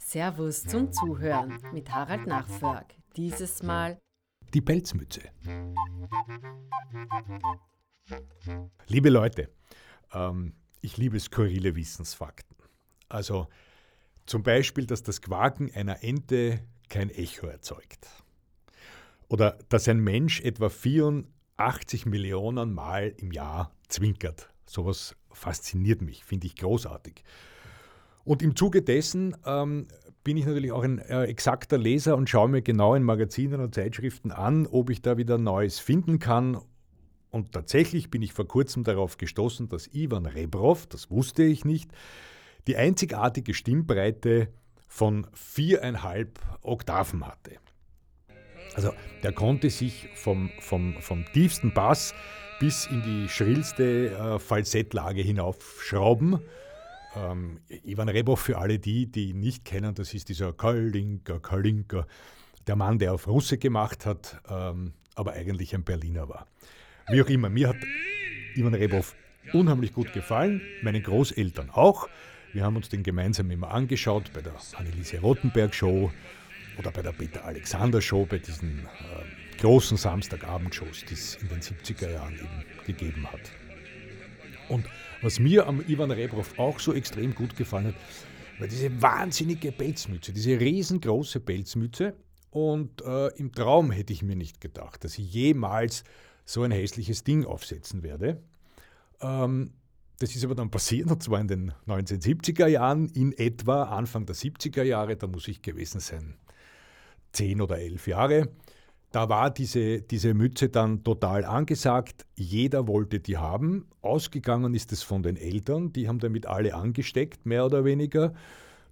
Servus zum Zuhören mit Harald Nachförg. Dieses Mal die Pelzmütze. Liebe Leute, ähm, ich liebe skurrile Wissensfakten. Also zum Beispiel, dass das Quaken einer Ente kein Echo erzeugt. Oder dass ein Mensch etwa 84 Millionen Mal im Jahr zwinkert. Sowas fasziniert mich, finde ich großartig. Und im Zuge dessen ähm, bin ich natürlich auch ein äh, exakter Leser und schaue mir genau in Magazinen und Zeitschriften an, ob ich da wieder Neues finden kann. Und tatsächlich bin ich vor kurzem darauf gestoßen, dass Ivan Rebrov, das wusste ich nicht, die einzigartige Stimmbreite von viereinhalb Oktaven hatte. Also der konnte sich vom, vom, vom tiefsten Bass bis in die schrillste äh, Falsettlage hinaufschrauben. Ähm, Ivan Rebov, für alle die, die ihn nicht kennen, das ist dieser Kalinka, Kalinka, der Mann, der auf Russe gemacht hat, ähm, aber eigentlich ein Berliner war. Wie auch immer, mir hat Ivan Rebov unheimlich gut gefallen, meinen Großeltern auch. Wir haben uns den gemeinsam immer angeschaut bei der Anneliese Rothenberg Show oder bei der Peter Alexander Show, bei diesen äh, großen Samstagabendshows, die es in den 70er Jahren eben gegeben hat. Und was mir am Ivan Rebrov auch so extrem gut gefallen hat, war diese wahnsinnige Pelzmütze, diese riesengroße Pelzmütze. Und äh, im Traum hätte ich mir nicht gedacht, dass ich jemals so ein hässliches Ding aufsetzen werde. Ähm, das ist aber dann passiert, und zwar in den 1970er Jahren, in etwa Anfang der 70er Jahre, da muss ich gewesen sein, zehn oder elf Jahre. Da war diese, diese Mütze dann total angesagt. Jeder wollte die haben. Ausgegangen ist es von den Eltern. Die haben damit alle angesteckt, mehr oder weniger.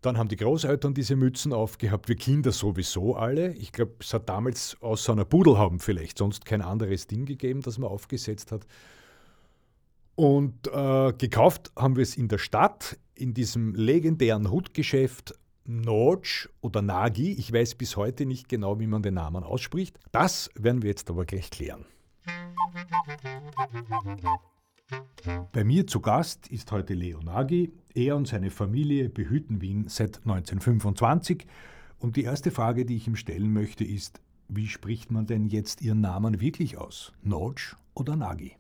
Dann haben die Großeltern diese Mützen aufgehabt. Wir Kinder sowieso alle. Ich glaube, es hat damals außer einer Pudelhaben vielleicht sonst kein anderes Ding gegeben, das man aufgesetzt hat. Und äh, gekauft haben wir es in der Stadt, in diesem legendären Hutgeschäft Notch oder Nagi. Ich weiß bis heute nicht genau, wie man den Namen ausspricht. Das werden wir jetzt aber gleich klären. Bei mir zu Gast ist heute Leo Nagy. Er und seine Familie behüten Wien seit 1925. Und die erste Frage, die ich ihm stellen möchte, ist, wie spricht man denn jetzt Ihren Namen wirklich aus? Notch oder Nagy?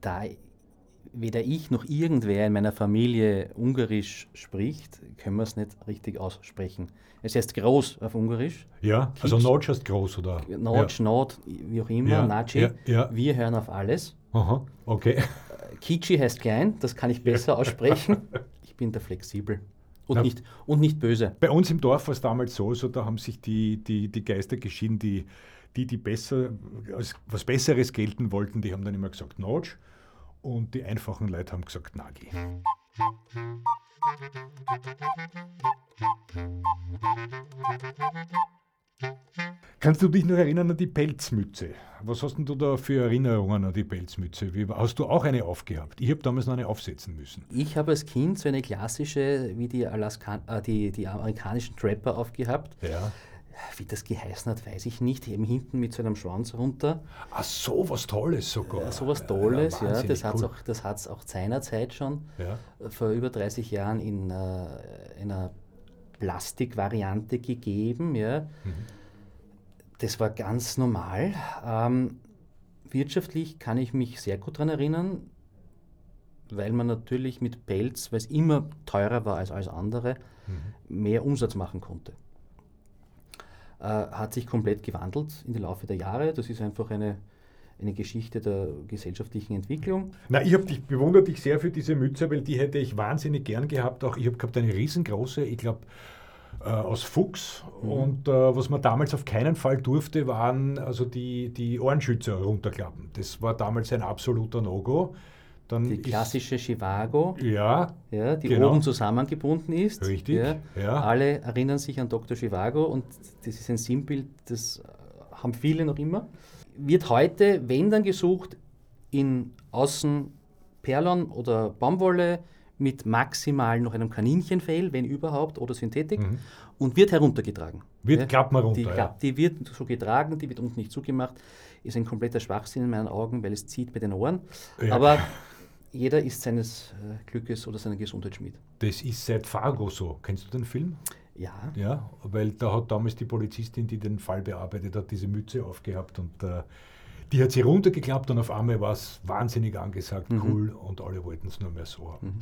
Da weder ich noch irgendwer in meiner Familie Ungarisch spricht, können wir es nicht richtig aussprechen. Es heißt groß auf Ungarisch. Ja, Kitsch, also Notch heißt groß, oder? Notch, ja. Not, wie auch immer, ja, Naci. Ja. Wir hören auf alles. Aha, okay. Kichi heißt klein, das kann ich besser aussprechen. Ich bin da flexibel. Und, Na, nicht, und nicht böse. Bei uns im Dorf war es damals so, so, da haben sich die, die, die Geister geschieden, die, die, die besser, als was Besseres gelten wollten, die haben dann immer gesagt Notch. Und die einfachen Leute haben gesagt, Nagi. Kannst du dich noch erinnern an die Pelzmütze? Was hast denn du da für Erinnerungen an die Pelzmütze? Wie, hast du auch eine aufgehabt? Ich habe damals noch eine aufsetzen müssen. Ich habe als Kind so eine klassische, wie die, Alaska, äh, die, die amerikanischen Trapper aufgehabt. Ja. Wie das geheißen hat, weiß ich nicht. Eben hinten mit so einem Schwanz runter. Ach, so was Tolles sogar. Ja, so was Tolles, ja. ja das hat es auch, auch seinerzeit schon, ja. vor über 30 Jahren, in äh, einer Plastikvariante gegeben. Ja. Mhm. Das war ganz normal. Ähm, wirtschaftlich kann ich mich sehr gut daran erinnern, weil man natürlich mit Pelz, weil es immer teurer war als alles andere, mhm. mehr Umsatz machen konnte. Äh, hat sich komplett gewandelt in den Laufe der Jahre. Das ist einfach eine, eine Geschichte der gesellschaftlichen Entwicklung. Na, ich habe dich bewundert dich sehr für diese Mütze, weil die hätte ich wahnsinnig gern gehabt. Auch ich habe gehabt eine riesengroße, ich glaube äh, aus Fuchs. Mhm. Und äh, was man damals auf keinen Fall durfte, waren also die, die Ohrenschützer runterklappen. Das war damals ein absoluter No-Go. Dann die klassische Chivago, ja, ja, die genau. oben zusammengebunden ist. Richtig. Ja. ja. Alle erinnern sich an Dr. Chivago und das ist ein Sinnbild, das haben viele noch immer. Wird heute, wenn dann gesucht, in Außen Perlon oder Baumwolle mit maximal noch einem Kaninchenfell, wenn überhaupt, oder Synthetik mhm. und wird heruntergetragen. Wird ja, klappt mal runter. Die, ja. die wird so getragen, die wird unten nicht zugemacht. Ist ein kompletter Schwachsinn in meinen Augen, weil es zieht bei den Ohren. Ja. Aber jeder ist seines äh, Glückes oder seiner Gesundheit Schmied. Das ist seit Fargo so. Kennst du den Film? Ja. Ja, weil da hat damals die Polizistin, die den Fall bearbeitet hat, diese Mütze aufgehabt und äh, die hat sie runtergeklappt und auf einmal war es wahnsinnig angesagt, Mhm. cool und alle wollten es nur mehr so haben.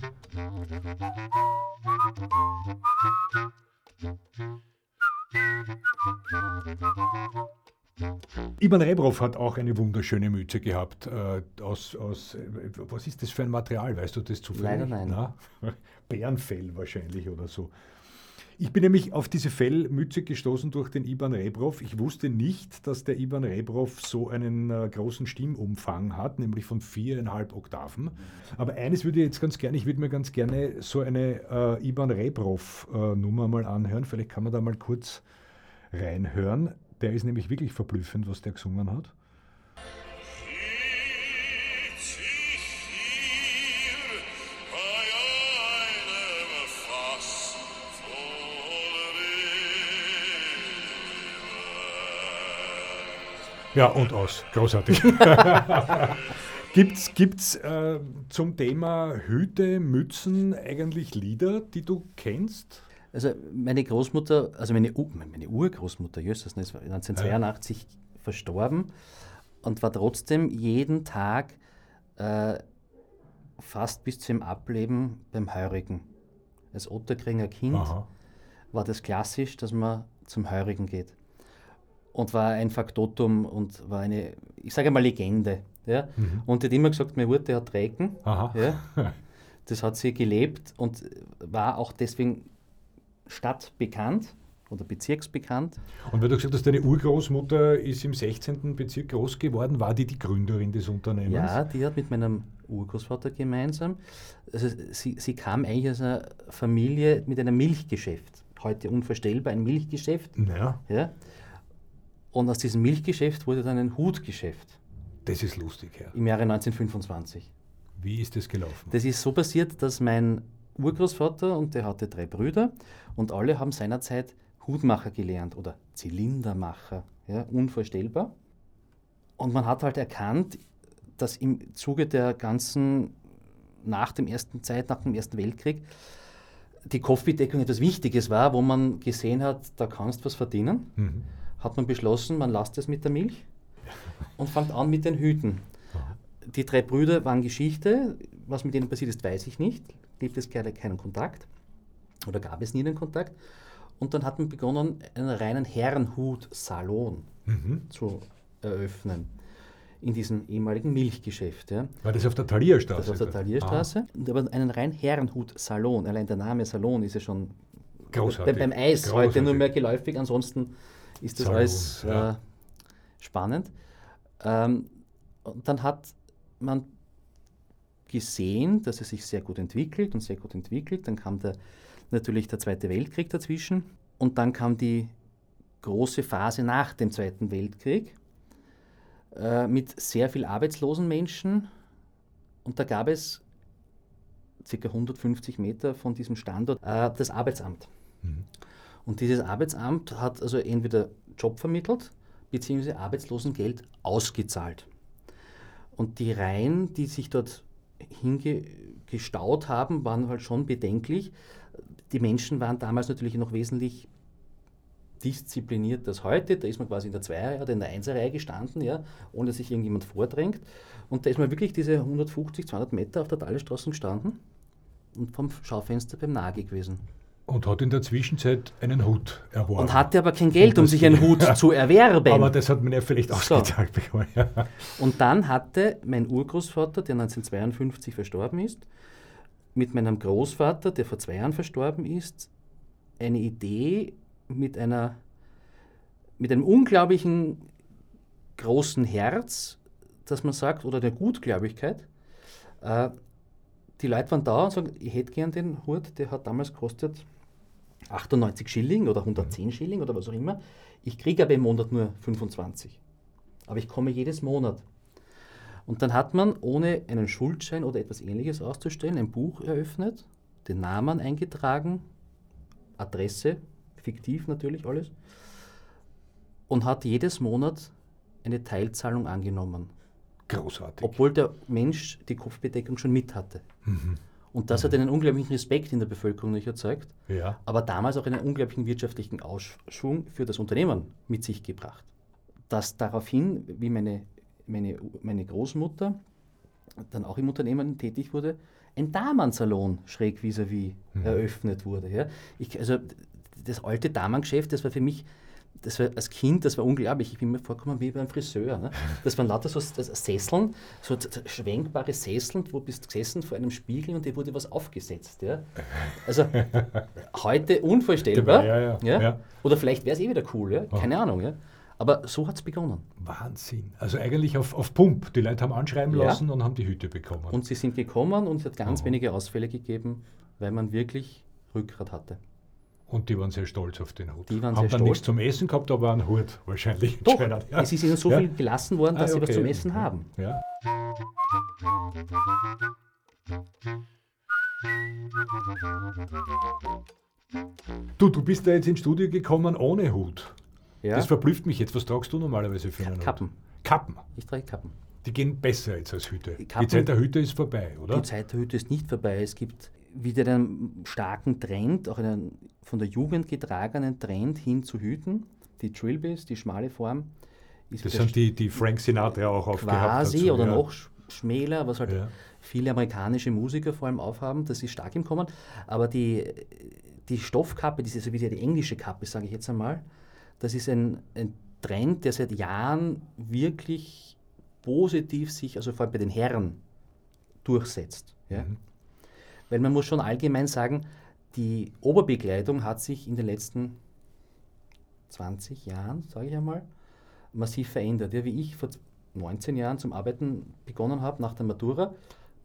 Ivan Rebrov hat auch eine wunderschöne Mütze gehabt. Äh, aus, aus, äh, was ist das für ein Material? Weißt du das zufällig? Leider nein. Na? Bärenfell wahrscheinlich oder so. Ich bin nämlich auf diese Fellmütze gestoßen durch den Ivan Rebrov. Ich wusste nicht, dass der Ivan Rebrov so einen äh, großen Stimmumfang hat, nämlich von viereinhalb Oktaven. Aber eines würde ich jetzt ganz gerne, ich würde mir ganz gerne so eine äh, Ivan Rebrov-Nummer mal anhören. Vielleicht kann man da mal kurz reinhören. Der ist nämlich wirklich verblüffend, was der gesungen hat. Ja, und aus. Großartig. gibt's gibt's äh, zum Thema Hüte, Mützen eigentlich Lieder, die du kennst? Also meine Großmutter, also meine, U meine Urgroßmutter, Jösses, ist 1982 verstorben und war trotzdem jeden Tag äh, fast bis zum Ableben beim Heurigen. Als Otterkringer Kind Aha. war das klassisch, dass man zum Heurigen geht. Und war ein Faktotum und war eine, ich sage mal, Legende. Ja? Und die hat immer gesagt, meine Mutter hat Recken. Ja? Das hat sie gelebt und war auch deswegen stadtbekannt oder bezirksbekannt. Und weil du gesagt hast, deine Urgroßmutter ist im 16. Bezirk groß geworden, war die die Gründerin des Unternehmens? Ja, die hat mit meinem Urgroßvater gemeinsam, also sie, sie kam eigentlich aus einer Familie mit einem Milchgeschäft. Heute unvorstellbar, ein Milchgeschäft. Ja, Ja? Und aus diesem Milchgeschäft wurde dann ein Hutgeschäft das ist lustig, ja. im Jahre 1925. Wie ist das gelaufen? Das ist so passiert, dass mein Urgroßvater und der hatte drei Brüder und alle haben seinerzeit Hutmacher gelernt oder Zylindermacher. Ja, unvorstellbar. Und man hat halt erkannt, dass im Zuge der ganzen, nach dem ersten Zeit, nach dem Ersten Weltkrieg, die Kopfbedeckung etwas Wichtiges war, wo man gesehen hat, da kannst du was verdienen. Mhm. Hat man beschlossen, man lasst es mit der Milch und fängt an mit den Hüten. Die drei Brüder waren Geschichte. Was mit ihnen passiert ist, weiß ich nicht. Gibt es gerade keinen Kontakt oder gab es nie einen Kontakt. Und dann hat man begonnen, einen reinen Herrenhut-Salon Mhm. zu eröffnen in diesem ehemaligen Milchgeschäft. Ja. War das auf der Thalierstraße? Das auf der Thalierstraße. Und aber einen rein Herrenhut-Salon. Allein der Name Salon ist ja schon Großartig. beim, beim Eis Großartig. heute nur mehr geläufig. Ansonsten ist das Salon, alles ja. äh, spannend. Ähm, und dann hat man gesehen, dass es sich sehr gut entwickelt und sehr gut entwickelt. Dann kam der, natürlich der Zweite Weltkrieg dazwischen und dann kam die große Phase nach dem Zweiten Weltkrieg äh, mit sehr viel arbeitslosen Menschen. Und da gab es ca. 150 Meter von diesem Standort äh, das Arbeitsamt. Mhm. Und dieses Arbeitsamt hat also entweder Job vermittelt bzw. Arbeitslosengeld ausgezahlt. Und die Reihen, die sich dort hingestaut haben, waren halt schon bedenklich. Die Menschen waren damals natürlich noch wesentlich diszipliniert als heute. Da ist man quasi in der Zweier- oder in der Einserreihe gestanden, ja, ohne dass sich irgendjemand vordrängt. Und da ist man wirklich diese 150, 200 Meter auf der Thalerstraße gestanden und vom Schaufenster beim Nagel gewesen. Und hat in der Zwischenzeit einen Hut erworben. Und hatte aber kein Geld, um sich einen Hut zu erwerben. Aber das hat man ja vielleicht So. ausgezahlt bekommen. Ja. Und dann hatte mein Urgroßvater, der 1952 verstorben ist, mit meinem Großvater, der vor zwei Jahren verstorben ist, eine Idee mit, einer, mit einem unglaublichen großen Herz, dass man sagt, oder der Gutgläubigkeit. Äh, die Leute waren da und sagen, ich hätte gern den Hut, der hat damals gekostet 98 Schilling oder 110 Schilling oder was auch immer. Ich kriege aber im Monat nur 25. Aber ich komme jedes Monat. Und dann hat man, ohne einen Schuldschein oder etwas ähnliches auszustellen, ein Buch eröffnet, den Namen eingetragen, Adresse, fiktiv natürlich alles, und hat jedes Monat eine Teilzahlung angenommen. Großartig. obwohl der Mensch die Kopfbedeckung schon mit hatte. Und das hat einen unglaublichen Respekt in der Bevölkerung nicht erzeugt, Ja. aber damals auch einen unglaublichen wirtschaftlichen Ausschwung für das Unternehmen mit sich gebracht. Dass daraufhin, wie meine, meine, meine Großmutter dann auch im Unternehmen tätig wurde, ein Damensalon schräg vis-à-vis eröffnet wurde. Ja. Ich, also das alte Damengeschäft, das war für mich, das war als Kind, das war unglaublich. Ich bin mir vorgekommen wie beim Friseur. Ne? Das waren lauter so das Sesseln, so schwenkbare Sesseln, wo bist gesessen vor einem Spiegel und dir wurde was aufgesetzt. Ja? Also heute unvorstellbar. Ja, ja, ja. Oder vielleicht wäre es eh wieder cool, ja? keine Ahnung. Ja? Aber so hat es begonnen. Wahnsinn. Also eigentlich auf, auf Pump. Die Leute haben anschreiben Ja. lassen und haben die Hüte bekommen. Und sie sind gekommen und es hat ganz wenige Ausfälle gegeben, weil man wirklich Rückgrat hatte. Und die waren sehr stolz auf den Hut. Die waren haben sehr dann stolz. nichts zum Essen gehabt, aber einen Hut wahrscheinlich. Doch. Ja. es ist ihnen so Ja. viel gelassen worden, dass Ah, sie was okay. zum Essen haben. Ja. Du, du bist da jetzt ins Studio gekommen ohne Hut. Ja? Das verblüfft mich jetzt. Was tragst du normalerweise für einen Kappen. Hut? Kappen. Ich trage Kappen. Die gehen besser jetzt als Hüte. Die Kappen- Zeit der Hüte ist vorbei, oder? Die Zeit der Hüte ist nicht vorbei. Es gibt wieder einen starken Trend, auch einen von der Jugend getragenen Trend hin zu Hüten. Die Trilbies, die schmale Form, ist das wieder sind die, die Frank Sinatra auch aufgehabt hat. quasi oder ja. noch sch- schmäler, was halt Ja. viele amerikanische Musiker vor allem aufhaben, das ist stark im Kommen. Aber die, die Stoffkappe, diese, so wie die englische Kappe, sage ich jetzt einmal, das ist ein, ein Trend, der seit Jahren wirklich positiv sich, also vor allem bei den Herren, durchsetzt. Ja? Mhm. Weil man muss schon allgemein sagen, die Oberbekleidung hat sich in den letzten 20 Jahren, sage ich einmal, massiv verändert. Ja, wie ich vor 19 Jahren zum Arbeiten begonnen habe, nach der Matura,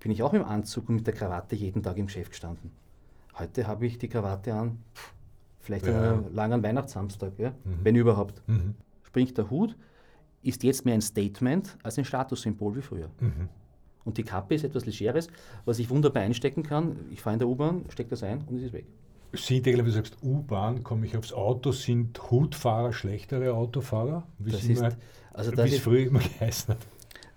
bin ich auch im Anzug und mit der Krawatte jeden Tag im Geschäft gestanden. Heute habe ich die Krawatte an, vielleicht Ja. an einem langen Weihnachtssamstag, ja, wenn überhaupt. Mhm. Sprich, der Hut ist jetzt mehr ein Statement als ein Statussymbol wie früher. Mhm. Und die Kappe ist etwas Legeres, was ich wunderbar einstecken kann. Ich fahre in der U-Bahn, stecke das ein und es ist weg. Sind eigentlich, wenn du sagst U-Bahn, komme ich aufs Auto, sind Hutfahrer schlechtere Autofahrer? Wie Das ist- also wie das ist- früher immer geheißen hat.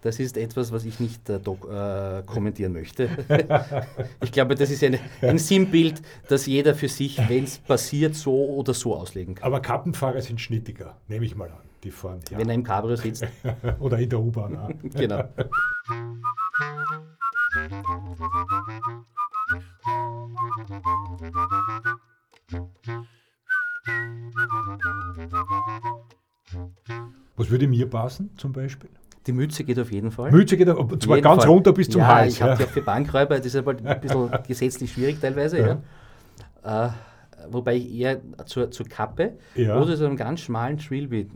Das ist etwas, was ich nicht äh, äh, kommentieren möchte. ich glaube, das ist eine, ein Sinnbild, das jeder für sich, wenn es passiert, so oder so auslegen kann. Aber Kappenfahrer sind schnittiger, nehme ich mal an. Die fahren ja. Wenn er im Cabrio sitzt, Oder in der U-Bahn genau. Was würde mir passen zum Beispiel? Die Mütze geht auf jeden Fall. Mütze geht und zwar Jeden ganz Fall. runter bis zum ja, Hals. Ich habe Ja. die auch für Bankräuber, das ist aber ein bisschen gesetzlich schwierig teilweise. Ja. Äh, wobei ich eher zur, zur Kappe Ja. oder zu einem ganz schmalen Trilby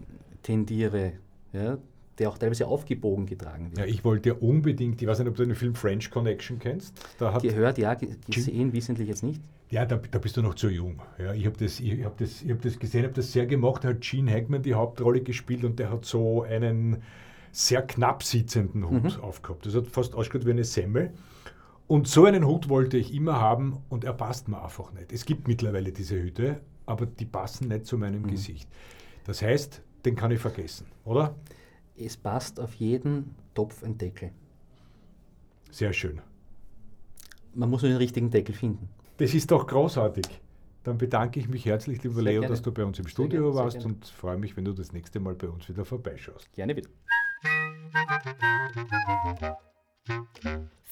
tendiere, ja, der auch teilweise aufgebogen getragen wird. Ja, ich wollte ja unbedingt, ich weiß nicht, ob du den Film French Connection kennst. Gehört, ja, ge- gesehen, wissentlich jetzt nicht. ja, da, da bist du noch zu jung. Ja, ich habe das, ich hab das, ich hab das gesehen, habe das sehr gemocht. Da hat Gene Hackman die Hauptrolle gespielt und der hat so einen sehr knapp sitzenden Hut aufgehabt. Das hat fast ausgeschaut wie eine Semmel. Und so einen Hut wollte ich immer haben und er passt mir einfach nicht. Es gibt mittlerweile diese Hüte, aber die passen nicht zu meinem Gesicht. Das heißt, den kann ich vergessen, oder? Es passt auf jeden Topf ein Deckel. Sehr schön. Man muss nur den richtigen Deckel finden. Das ist doch großartig. Dann bedanke ich mich herzlich, lieber Sehr Leo, gerne. dass du bei uns im Studio gerne, warst und freue mich, wenn du das nächste Mal bei uns wieder vorbeischaust. Gerne wieder.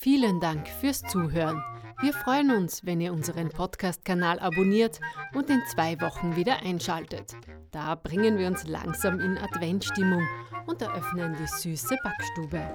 Vielen Dank fürs Zuhören. Wir freuen uns, wenn ihr unseren Podcast-Kanal abonniert und in zwei Wochen wieder einschaltet. Da bringen wir uns langsam in Adventstimmung und eröffnen die süße Backstube.